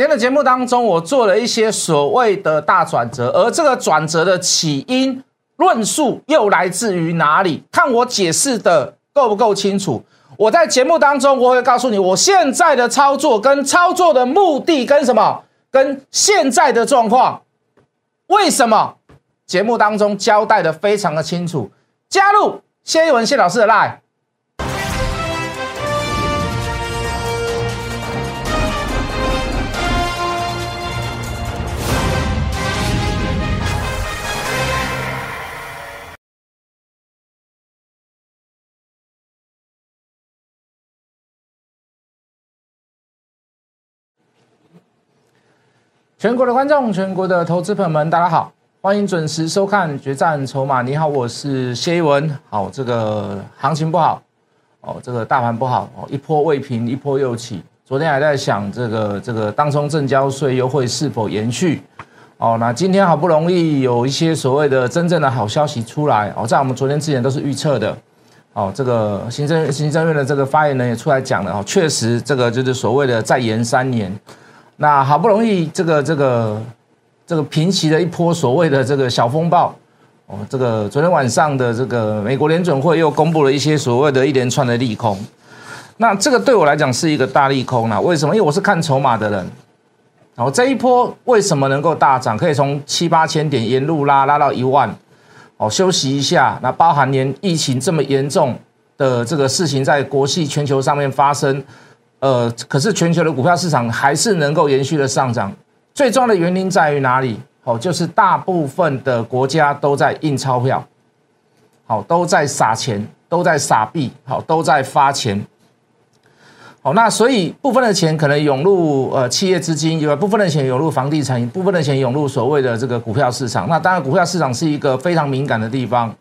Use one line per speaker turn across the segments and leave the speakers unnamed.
今天的节目当中，我做了一些所谓的大转折，而这个转折的起因论述又来自于哪里？看我解释的够不够清楚？我在节目当中我会告诉你，我现在的操作跟操作的目的跟什么，跟现在的状况，为什么？节目当中交代的非常的清楚。加入谢一文谢老师的 line。全国的观众，全国的投资朋友们，大家好，欢迎准时收看《决战筹码》。你好，我是谢一文。好，这个行情不好哦，这个大盘不好哦，一波未平，一波又起。昨天还在想这个这个当中正交税优惠是否延续哦，那今天好不容易有一些所谓的真正的好消息出来哦，在我们昨天之前都是预测的哦，这个行政行政院的这个发言人也出来讲了哦，确实这个就是所谓的再延三年。那好不容易这个这个这个平息了一波所谓的这个小风暴哦，这个昨天晚上的这个美国联准会又公布了一些所谓的一连串的利空，那这个对我来讲是一个大利空啊？为什么？因为我是看筹码的人，然后这一波为什么能够大涨？可以从七八千点沿路拉拉到一万，哦，休息一下。那包含连疫情这么严重的这个事情在国际全球上面发生。呃，可是全球的股票市场还是能够延续的上涨，最重要的原因在于哪里？好，就是大部分的国家都在印钞票，好，都在撒钱，都在撒币，好，都在发钱。好，那所以部分的钱可能涌入呃企业资金，有部分的钱涌入房地产，部分的钱涌入所谓的这个股票市场。那当然，股票市场是一个非常敏感的地方。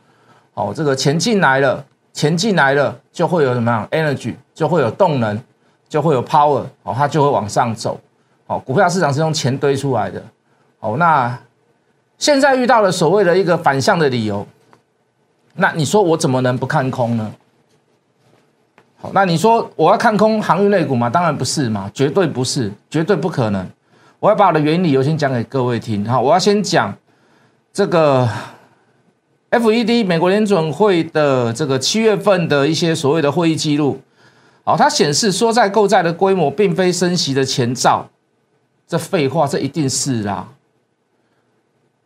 好，这个钱进来了，钱进来了，就会有什么样 energy，就会有动能。就会有 power 哦，它就会往上走，哦，股票市场是用钱堆出来的，哦，那现在遇到了所谓的一个反向的理由，那你说我怎么能不看空呢？好，那你说我要看空航运类股吗？当然不是嘛，绝对不是，绝对不可能。我要把我的原理优先讲给各位听，哈，我要先讲这个 FED 美国联准会的这个七月份的一些所谓的会议记录。好，它显示说在购债的规模并非升息的前兆，这废话，这一定是啦。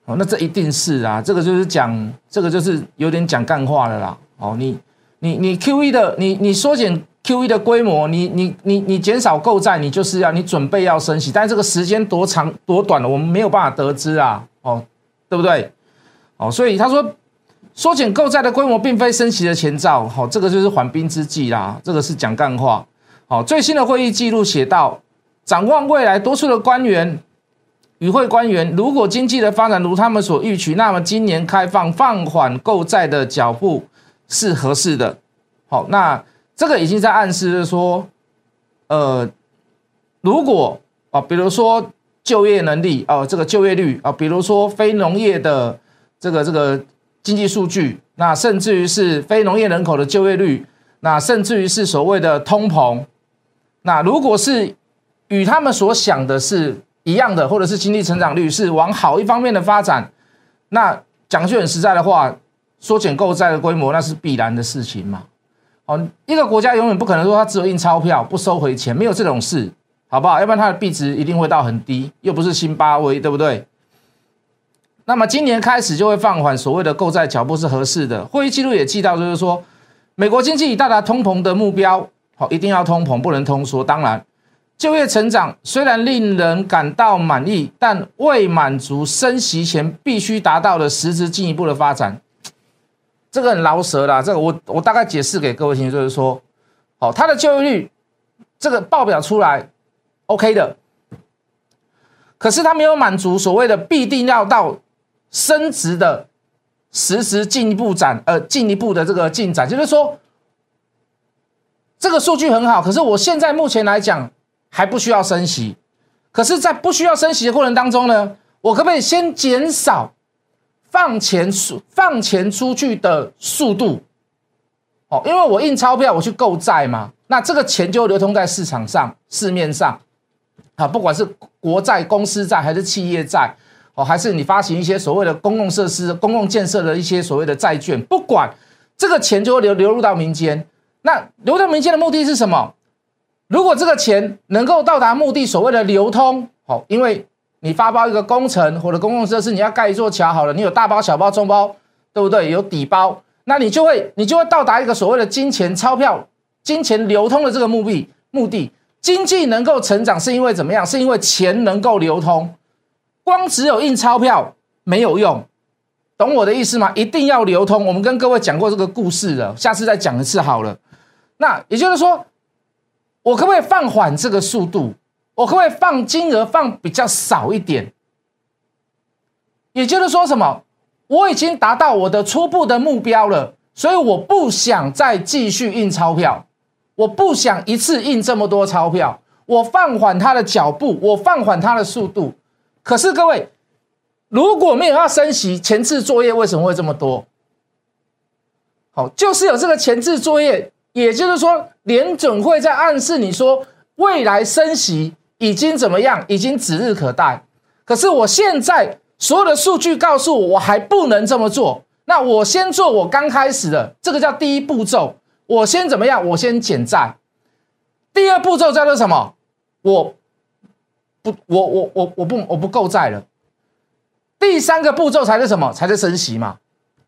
哦，那这一定是啊，这个就是讲，这个就是有点讲干话了啦。哦，你你你 Q E 的，你你缩减 Q E 的规模，你你你你减少购债，你就是要你准备要升息，但这个时间多长多短了，我们没有办法得知啊。哦，对不对？哦，所以他说。缩减购债的规模并非升息的前兆，好，这个就是缓兵之计啦。这个是讲干话。好，最新的会议记录写到，展望未来，多数的官员与会官员，如果经济的发展如他们所预期，那么今年开放放缓购债的脚步是合适的。好，那这个已经在暗示说，呃，如果啊，比如说就业能力哦，这个就业率啊，比如说非农业的这个这个。经济数据，那甚至于是非农业人口的就业率，那甚至于是所谓的通膨，那如果是与他们所想的是一样的，或者是经济成长率是往好一方面的发展，那讲句很实在的话，缩减购债的规模那是必然的事情嘛。哦，一个国家永远不可能说它只有印钞票不收回钱，没有这种事，好不好？要不然它的币值一定会到很低，又不是新巴威，对不对？那么今年开始就会放缓所谓的购债脚步是合适的。会议记录也记到，就是说，美国经济已到达通膨的目标，好，一定要通膨，不能通缩。当然，就业成长虽然令人感到满意，但未满足升息前必须达到的实质进一步的发展。这个很饶舌啦，这个我我大概解释给各位听，就是说，好，它的就业率这个报表出来，OK 的，可是他没有满足所谓的必定要到。升值的实时进一步展，呃，进一步的这个进展，就是说，这个数据很好，可是我现在目前来讲还不需要升息，可是，在不需要升息的过程当中呢，我可不可以先减少放钱出放钱出去的速度？哦，因为我印钞票，我去购债嘛，那这个钱就流通在市场上、市面上，啊，不管是国债、公司债还是企业债，哦，还是你发行一些所谓的公共设施、公共建设的一些所谓的债券，不管这个钱就会流流入到民间。那流到民间的目的是什么？如果这个钱能够到达目的，所谓的流通，好，因为你发包一个工程或者公共设施，你要盖一座桥，好了，你有大包、小包、中包，对不对？有底包，那你就会你就会到达一个所谓的金钱钞票、金钱流通的这个目的目的。经济能够成长是因为怎么样？是因为钱能够流通，光只有印钞票没有用，懂我的意思吗？一定要流通。我们跟各位讲过这个故事了，下次再讲一次好了。那也就是说，我可不可以放缓这个速度？我可不可以放金额放比较少一点？也就是说，什么？我已经达到我的初步的目标了，所以我不想再继续印钞票。我不想一次印这么多钞票，我放缓它的脚步，我放缓它的速度。可是各位，如果没有要升息，前置作业为什么会这么多？好，就是有这个前置作业，也就是说，联准会在暗示你说，未来升息已经怎么样，已经指日可待。可是我现在所有的数据告诉我，我还不能这么做。那我先做我刚开始的，这个叫第一步骤。我先怎么样？我先减债。第二步骤叫做什么？我不，我我我我不我不够债了。第三个步骤才是什么？才是升息嘛。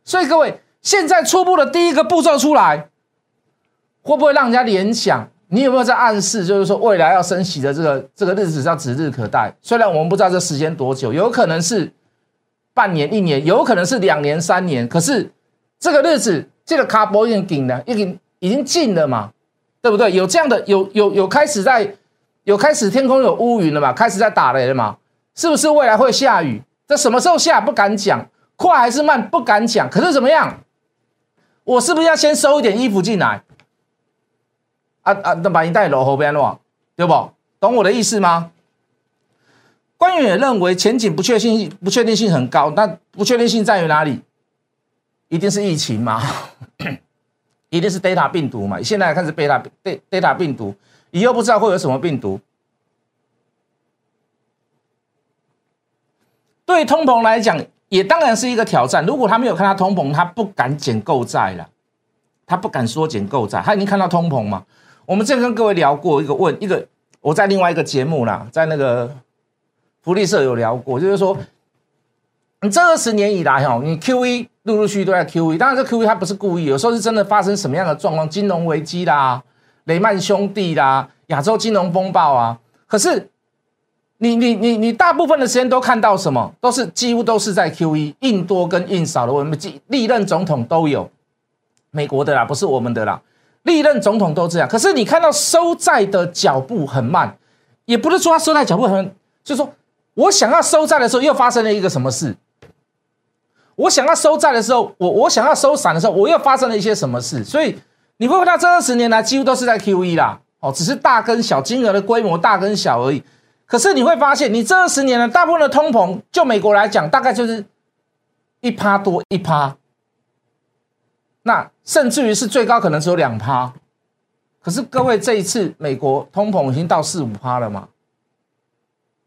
所以各位，现在初步的第一个步骤出来，会不会让人家联想？你有没有在暗示，就是说未来要升息的这个这个日子要指日可待？虽然我们不知道这时间多久，有可能是半年、一年，有可能是两年、三年。可是这个日子，这个卡波已经顶了，已经。已经近了嘛，对不对？有这样的有有有开始在有开始天空有乌云了嘛？开始在打雷了嘛？是不是未来会下雨？这什么时候下不敢讲，快还是慢不敢讲。可是怎么样？我是不是要先收一点衣服进来？啊啊，那把你带楼后边了，对不？懂我的意思吗？官员也认为前景不确定性不确定性很高，那不确定性在于哪里？一定是疫情嘛？一定是 Delta 病毒嘛？现在看是贝塔 Delta 病毒，以后不知道会有什么病毒。对通膨来讲，也当然是一个挑战。如果他没有看到通膨，他不敢减购债了，他不敢说减购债。他已经看到通膨嘛？我们之前跟各位聊过一个问一个，我在另外一个节目啦，在那个福利社有聊过，就是说，你这二十年以来哈，你 QE。陆陆续续都在 Q E，当然这 Q E 它不是故意，有时候是真的发生什么样的状况，金融危机啦、雷曼兄弟啦、亚洲金融风暴啊。可是你你你你大部分的时间都看到什么？都是几乎都是在 Q E，印多跟印少的问题，历任总统都有，美国的啦，不是我们的啦，历任总统都这样。可是你看到收债的脚步很慢，也不是说他收债脚步很，就是说我想要收债的时候，又发生了一个什么事？我想要收债的时候，我我想要收散的时候，我又发生了一些什么事？所以你会看到这二十年来几乎都是在 Q E 啦，哦，只是大跟小金额的规模大跟小而已。可是你会发现，你这二十年呢，大部分的通膨，就美国来讲，大概就是一趴多一趴，那甚至于是最高可能只有两趴。可是各位，这一次美国通膨已经到四五趴了嘛？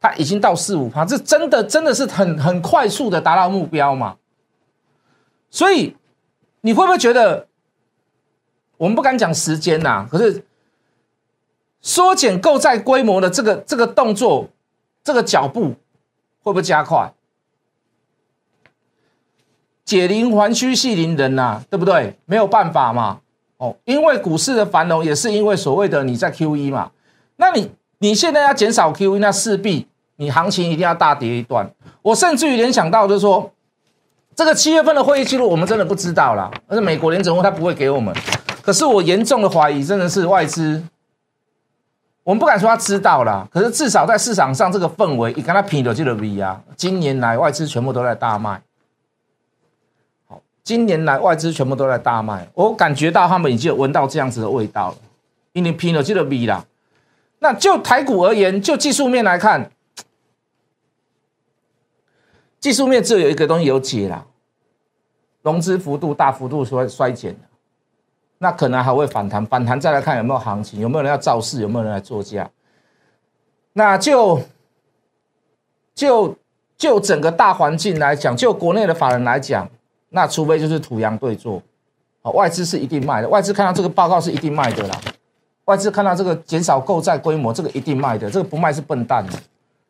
它已经到四五趴，这真的真的是很很快速的达到目标嘛？所以你会不会觉得，我们不敢讲时间呐？可是缩减购债规模的这个这个动作，这个脚步会不会加快？解铃还须系铃人呐，对不对？没有办法嘛。哦，因为股市的繁荣也是因为所谓的你在 Q E 嘛。那你你现在要减少 Q E，那势必你行情一定要大跌一段。我甚至于联想到就是说。这个七月份的会议记录，我们真的不知道啦。而且美国联准会他不会给我们。可是我严重的怀疑，真的是外资。我们不敢说他知道啦，可是至少在市场上这个氛围，你跟他拼的就得 V 啊。今年来外资全部都在大卖。好，今年来外资全部都在大卖，我感觉到他们已经闻到这样子的味道了。因为拼了就得 V 啦。那就台股而言，就技术面来看。技术面只有一个东西有解啦，融资幅度大幅度衰衰减那可能还会反弹，反弹再来看有没有行情，有没有人要造势，有没有人来做价。那就就就整个大环境来讲，就国内的法人来讲，那除非就是土洋对坐，好，外资是一定卖的，外资看到这个报告是一定卖的啦。外资看到这个减少购债规模，这个一定卖的，这个不卖是笨蛋的。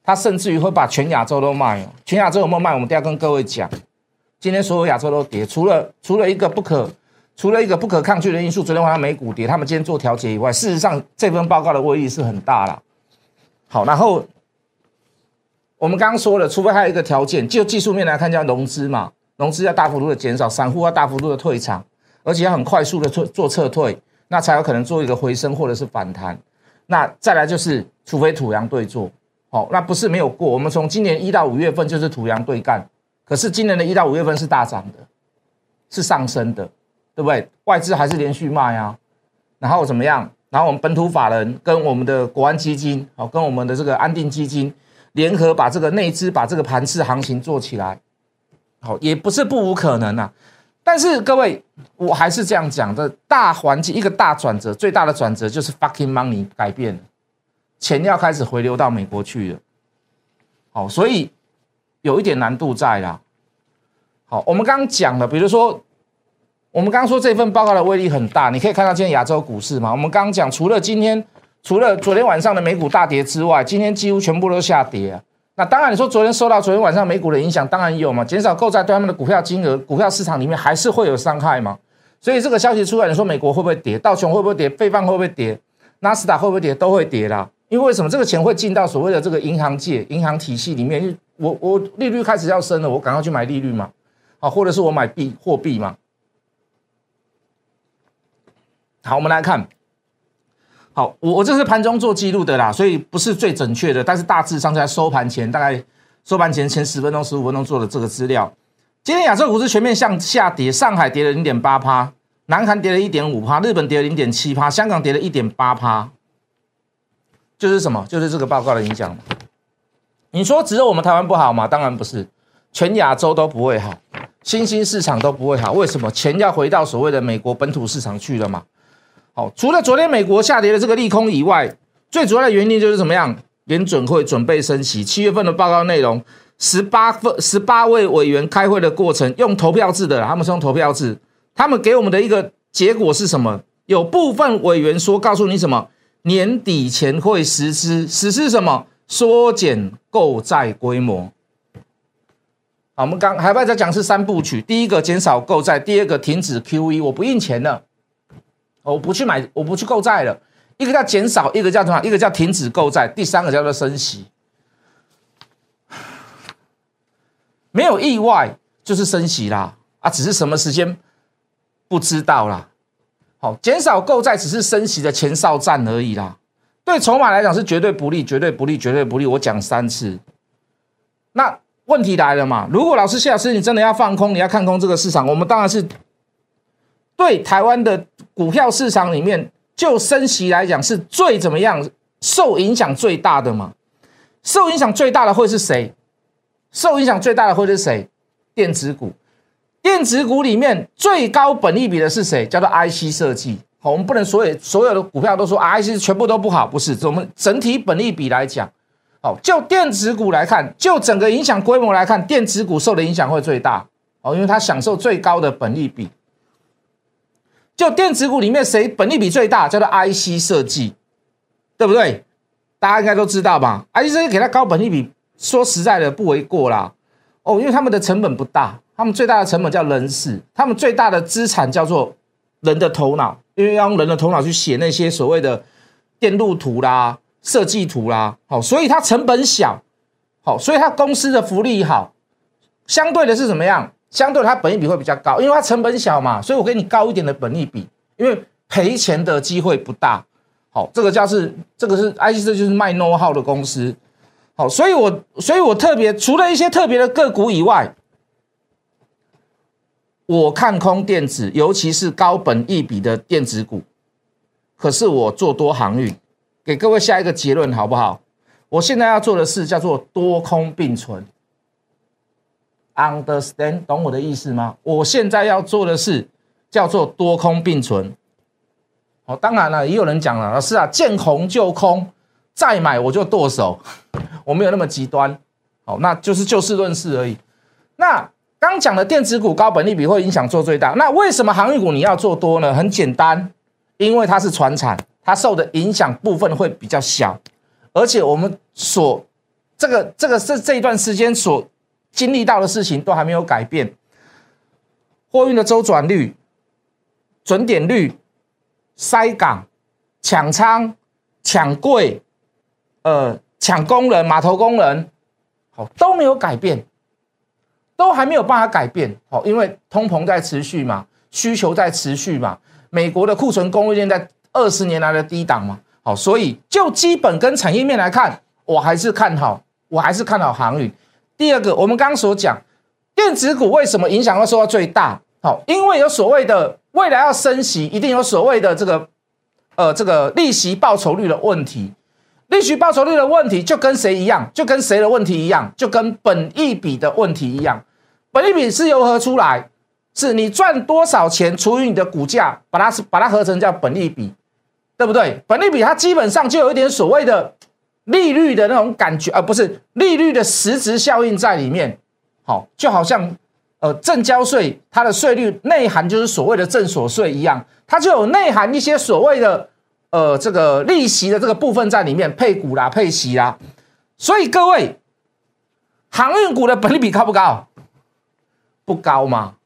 他甚至于会把全亚洲都卖哦，全亚洲有没有卖？我们都要跟各位讲。今天所有亚洲都跌，除了除了一个不可，除了一个不可抗拒的因素，昨天晚上美股跌，他们今天做调节以外，事实上这份报告的威力是很大了。好，然后我们刚刚说了，除非还有一个条件，就技术面来看，叫融资嘛，融资要大幅度的减少，散户要大幅度的退场，而且要很快速的做做撤退。那才有可能做一个回升或者是反弹，那再来就是除非土洋对坐，好，那不是没有过。我们从今年一到五月份就是土洋对干，可是今年的一到五月份是大涨的，是上升的，对不对？外资还是连续卖啊，然后怎么样？然后我们本土法人跟我们的国安基金，好，跟我们的这个安定基金联合把这个内资把这个盘次行情做起来，好，也不是不无可能啊。但是各位，我还是这样讲的，大环境一个大转折，最大的转折就是 fucking money 改变，钱要开始回流到美国去了。好，所以有一点难度在啦。好，我们刚刚讲了，比如说，我们刚刚说这份报告的威力很大，你可以看到今天亚洲股市嘛。我们刚刚讲，除了今天，除了昨天晚上的美股大跌之外，今天几乎全部都下跌啊。那当然，你说昨天受到昨天晚上美股的影响，当然有嘛，减少购债对他们的股票金额，股票市场里面还是会有伤害嘛。所以这个消息出来，你说美国会不会跌？道琼会不会跌？费放会不会跌？纳斯达会不会跌？都会跌啦。因为为什么？这个钱会进到所谓的这个银行界、银行体系里面。我我利率开始要升了，我赶快去买利率嘛，啊，或者是我买币货币嘛。好，我们来看。好，我我这是盘中做记录的啦，所以不是最准确的，但是大致上在收盘前，大概收盘前前十分钟、十五分钟做的这个资料。今天亚洲股市全面向下跌，上海跌了零点八趴，南韩跌了一点五趴，日本跌了零点七趴，香港跌了一点八趴。就是什么？就是这个报告的影响你说只有我们台湾不好吗？当然不是，全亚洲都不会好，新兴市场都不会好。为什么？钱要回到所谓的美国本土市场去了嘛？好，除了昨天美国下跌的这个利空以外，最主要的原因就是怎么样？联准会准备升息，七月份的报告内容，十八份十八位委员开会的过程用投票制的，他们是用投票制，他们给我们的一个结果是什么？有部分委员说，告诉你什么？年底前会实施，实施什么？缩减购债规模。好，我们刚还在讲是三部曲，第一个减少购债，第二个停止 QE，我不印钱了。我不去买，我不去购债了。一个叫减少，一个叫什么？一个叫停止购债，第三个叫做升息。没有意外就是升息啦，啊，只是什么时间不知道啦。好，减少购债只是升息的前哨战而已啦。对筹码来讲是绝对不利，绝对不利，绝对不利。我讲三次。那问题来了嘛？如果老师谢老师你真的要放空，你要看空这个市场，我们当然是。对台湾的股票市场里面，就升息来讲，是最怎么样受影响最大的嘛？受影响最大的会是谁？受影响最大的会是谁？电子股，电子股里面最高本利比的是谁？叫做 IC 设计。好，我们不能所有所有的股票都说 IC 全部都不好，不是。我们整体本利比来讲，好，就电子股来看，就整个影响规模来看，电子股受的影响会最大。哦，因为它享受最高的本利比。就电子股里面谁本利比最大，叫做 IC 设计，对不对？大家应该都知道吧？IC 设计给它高本利比，说实在的不为过啦。哦，因为他们的成本不大，他们最大的成本叫人事，他们最大的资产叫做人的头脑，因为要用人的头脑去写那些所谓的电路图啦、设计图啦，好，所以它成本小，好，所以它公司的福利好，相对的是怎么样？相对它本益比会比较高，因为它成本小嘛，所以我给你高一点的本益比，因为赔钱的机会不大。好，这个叫是这个是 IC 这就是卖 know how 的公司。好，所以我所以我特别除了一些特别的个股以外，我看空电子，尤其是高本益比的电子股。可是我做多航运，给各位下一个结论好不好？我现在要做的事叫做多空并存。Understand，懂我的意思吗？我现在要做的事叫做多空并存。哦，当然了，也有人讲了，老师啊，见红就空，再买我就剁手，我没有那么极端，好，那就是就事论事而已。那刚讲的电子股高本利比会影响做最大，那为什么航运股你要做多呢？很简单，因为它是船产，它受的影响部分会比较小，而且我们所这个这个是这一段时间所经历到的事情都还没有改变，货运的周转率、准点率、塞港、抢仓、抢柜、呃抢工人、码头工人，好都没有改变。都还没有办法改变，好，因为通膨在持续嘛，需求在持续嘛，美国的库存供应链在二十年来的低档嘛，好，所以就基本跟产业面来看，我还是看好，我还是看好航运。第二个，我们刚刚所讲，电子股为什么影响会受到最大？好，因为有所谓的未来要升息，一定有所谓的这个，呃，这个利息报酬率的问题。利息报酬率的问题就跟谁一样？就跟谁的问题一样？就跟本益比的问题一样。本益比是由何出来？是你赚多少钱除以你的股价，把它把它合成叫本益比，对不对？本益比它基本上就有一点所谓的利率的那种感觉，而不是利率的实质效应在里面。好，就好像呃正交税它的税率内涵就是所谓的正所税一样，它就有内涵一些所谓的呃这个利息的这个部分在里面，配股啦、配息啦。所以各位，航运股的本利比高不高？不高吗？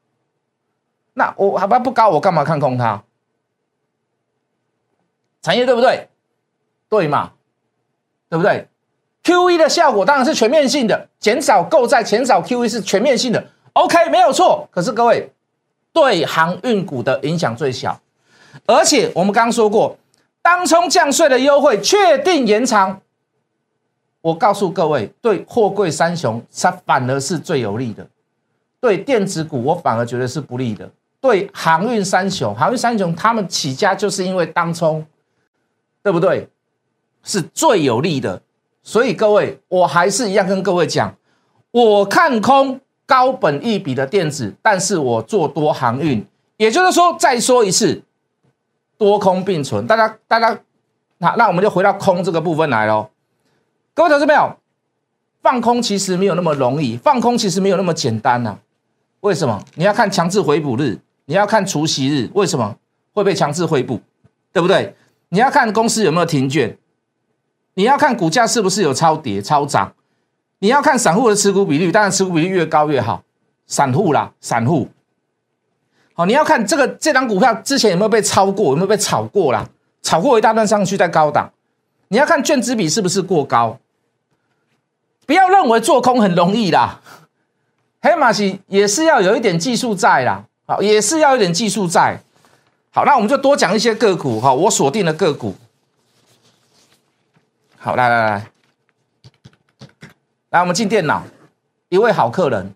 那我好吧不高，我干嘛看空它？产业对不对？对嘛？对不对？Q E 的效果当然是全面性的，减少购债、减少 Q E 是全面性的，OK 没有错。可是各位，对航运股的影响最小，而且我们刚刚说过，当冲降税的优惠确定延长。我告诉各位，对货柜三雄，它反而是最有利的。对电子股，我反而觉得是不利的。对航运三雄，航运三雄他们起家就是因为当冲，对不对？是最有利的。所以各位，我还是一样跟各位讲，我看空高本一比的电子，但是我做多航运。也就是说，再说一次，多空并存。大家，大家，那那我们就回到空这个部分来喽。各位投资朋友，放空其实没有那么容易，放空其实没有那么简单呐。为什么你要看强制回补日？你要看除夕日？为什么会被强制回补？对不对？你要看公司有没有停券？你要看股价是不是有超跌、超涨？你要看散户的持股比率，当然持股比率越高越好。散户啦，散户。好，你要看这个这张股票之前有没有被超过，有没有被炒过啦？炒过一大段上去在高档。你要看券资比是不是过高？不要认为做空很容易啦。黑马是也是要有一点技术在啦，好，也是要有点技术在。好，那我们就多讲一些个股哈，我锁定的个股。好，来来来，来我们进电脑，一位好客人，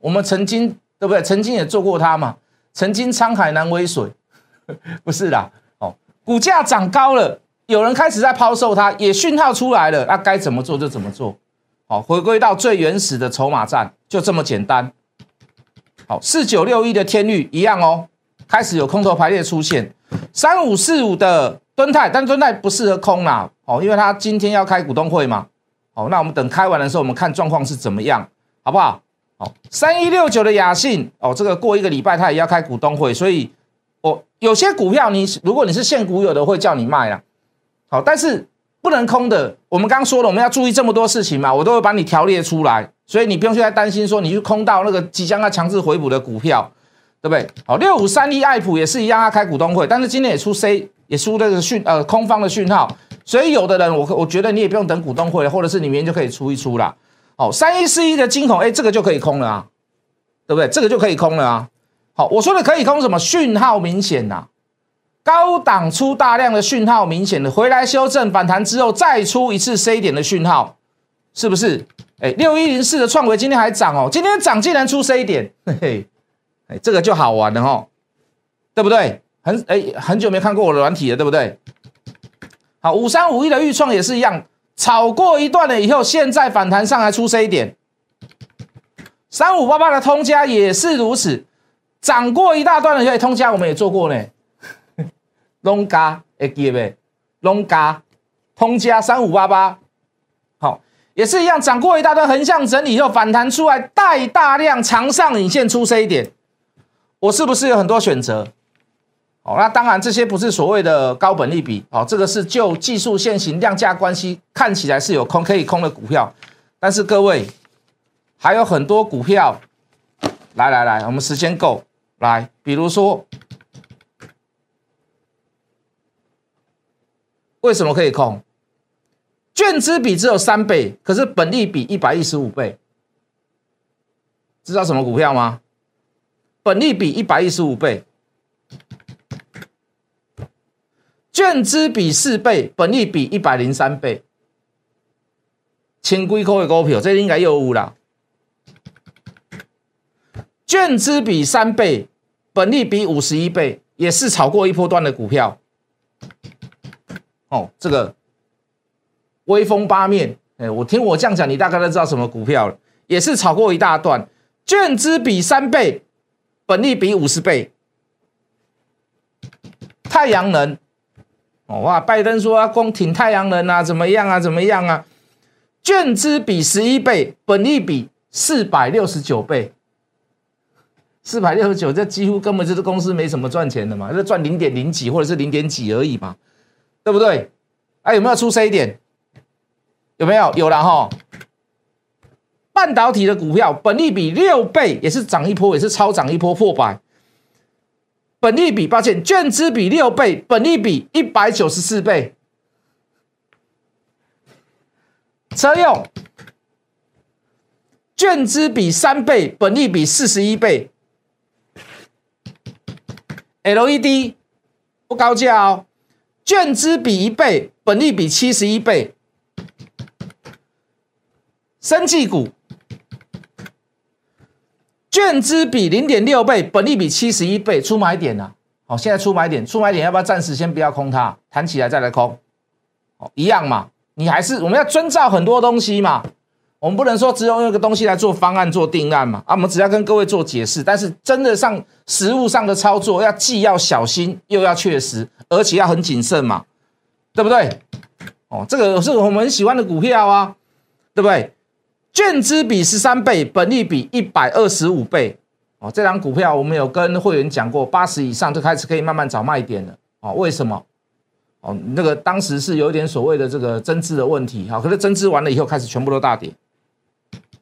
我们曾经对不对？曾经也做过他嘛，曾经沧海难为水，不是啦，哦，股价涨高了，有人开始在抛售它，也讯号出来了，那该怎么做就怎么做。好，回归到最原始的筹码战，就这么简单。好，四九六一的天率一样哦，开始有空头排列出现。三五四五的敦泰，但敦泰不适合空啦，哦，因为他今天要开股东会嘛。好，那我们等开完的时候，我们看状况是怎么样，好不好？好，三一六九的雅信，哦，这个过一个礼拜他也要开股东会，所以，我有些股票你如果你是现股有的会叫你卖啊。好，但是。不能空的，我们刚刚说了，我们要注意这么多事情嘛，我都会把你条列出来，所以你不用去再担心说你去空到那个即将要强制回补的股票，对不对？好，六五三一爱普也是一样，要开股东会，但是今天也出 C，也出这个讯呃空方的讯号，所以有的人我我觉得你也不用等股东会，或者是你明天就可以出一出了。好，三一四一的金孔，哎，这个就可以空了啊，对不对？这个就可以空了啊。好，我说的可以空什么？讯号明显呐。高档出大量的讯号，明显的回来修正反弹之后，再出一次 C 点的讯号，是不是？哎，六一零四的创维今天还涨哦，今天涨竟然出 C 点，嘿嘿，哎，这个就好玩了哈，对不对？很哎，很久没看过我的软体了，对不对？好，五三五一的预创也是一样，炒过一段了以后，现在反弹上来出 C 点，三五八八的通家也是如此，涨过一大段了，因为通家我们也做过呢。龙加会记未？龙加通家三五八八，好，也是一样，涨过一大段横向整理以后反弹出来，带大量长上影线出 C 点，我是不是有很多选择？那当然这些不是所谓的高本利比，哦，这个是就技术线型量价关系看起来是有空可以空的股票，但是各位还有很多股票，来来来，我们时间够，来，比如说。为什么可以空？券资比只有三倍，可是本利比一百一十五倍。知道什么股票吗？本利比一百一十五倍，券资比四倍，本利比一百零三倍。千几块的股票，这应该又有啦。券资比三倍，本利比五十一倍，也是炒过一波段的股票。哦，这个威风八面，哎，我听我这样讲，你大概都知道什么股票了，也是炒过一大段，券资比三倍，本利比五十倍，太阳能，哇，拜登说要光挺太阳能啊，怎么样啊，怎么样啊？券资比十一倍，本利比四百六十九倍，四百六十九，这几乎根本就是公司没什么赚钱的嘛，就赚零点零几或者是零点几而已嘛。对不对？哎，有没有出 C 点？有没有？有了哈。半导体的股票，本利比六倍，也是涨一波，也是超涨一波破百。本利比，抱歉，券资比六倍，本利比一百九十四倍。车用，券资比三倍，本利比四十一倍。LED 不高价哦。券资比一倍，本利比七十一倍。生技股，券资比零点六倍，本利比七十一倍，出买点呢？好，现在出买点，出买点要不要暂时先不要空它，弹起来再来空？哦，一样嘛，你还是我们要遵照很多东西嘛。我们不能说只用一个东西来做方案、做定案嘛？啊，我们只要跟各位做解释，但是真的上实物上的操作，要既要小心，又要确实，而且要很谨慎嘛，对不对？哦，这个是我们喜欢的股票啊，对不对？券资比十三倍，本利比一百二十五倍，哦，这张股票我们有跟会员讲过，八十以上就开始可以慢慢找卖点了，哦，为什么？哦，那个当时是有一点所谓的这个增资的问题，好，可是增资完了以后，开始全部都大跌。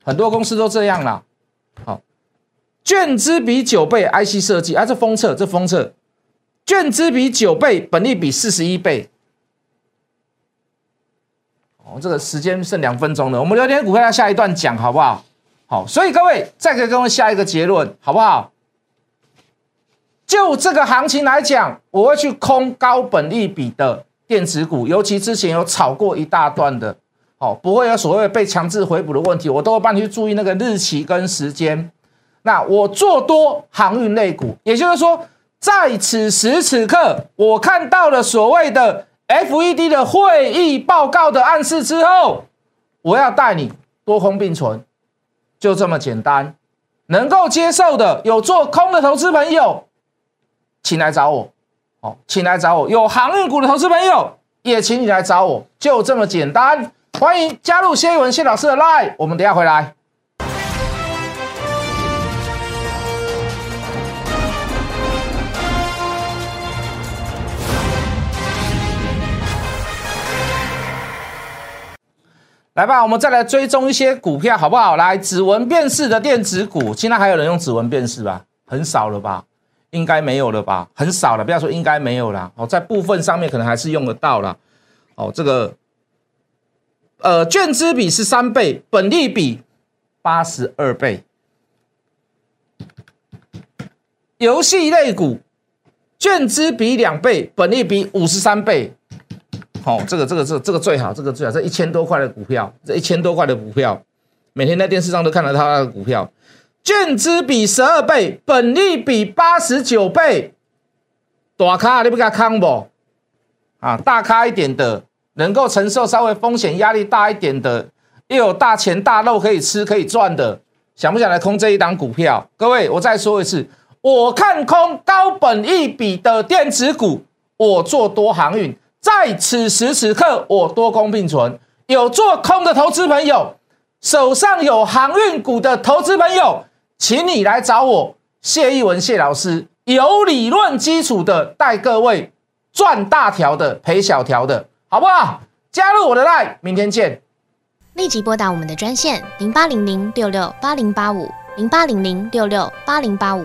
很多公司都这样啦。好，券资比九倍，IC 设计啊，这封测，这封测，券资比九倍，本利比四十一倍。哦，这个时间剩两分钟了，我们聊天股票要下一段讲好不好？好，所以各位再给各位下一个结论好不好？就这个行情来讲，我会去空高本利比的电子股，尤其之前有炒过一大段的。好，不会有所谓被强制回补的问题，我都会帮你去注意那个日期跟时间。那我做多航运类股，也就是说，在此时此刻，我看到了所谓的 FED 的会议报告的暗示之后，我要带你多空并存，就这么简单。能够接受的，有做空的投资朋友，请来找我。好，请来找我。有航运股的投资朋友，也请你来找我，就这么简单。欢迎加入谢文谢老师的 Line，我们等下回来。来吧，我们再来追踪一些股票，好不好？来，指纹辨识的电子股，现在还有人用指纹辨识吧？很少了吧？应该没有了吧？很少了，不要说应该没有了。哦，在部分上面可能还是用得到了。哦，这个。呃，券资比是三倍，本利比八十二倍。游戏类股，券资比两倍，本利比五十三倍。哦，这个这个这这个最好，这个最好，这一千多块的股票，这一千多块的股票，每天在电视上都看到它的股票。券资比十二倍，本利比八十九倍。大咖，你不给看不？啊，大咖一点的。能够承受稍微风险压力大一点的，又有大钱大肉可以吃可以赚的，想不想来空这一档股票？各位，我再说一次，我看空高本一笔的电子股，我做多航运，在此时此刻，我多空并存。有做空的投资朋友，手上有航运股的投资朋友，请你来找我谢义文谢老师，有理论基础的带各位赚大条的赔小条的，好不好？加入我的 line，明天见。
立即拨打我们的专线零八零零六六八零八五零八零零六六八零八五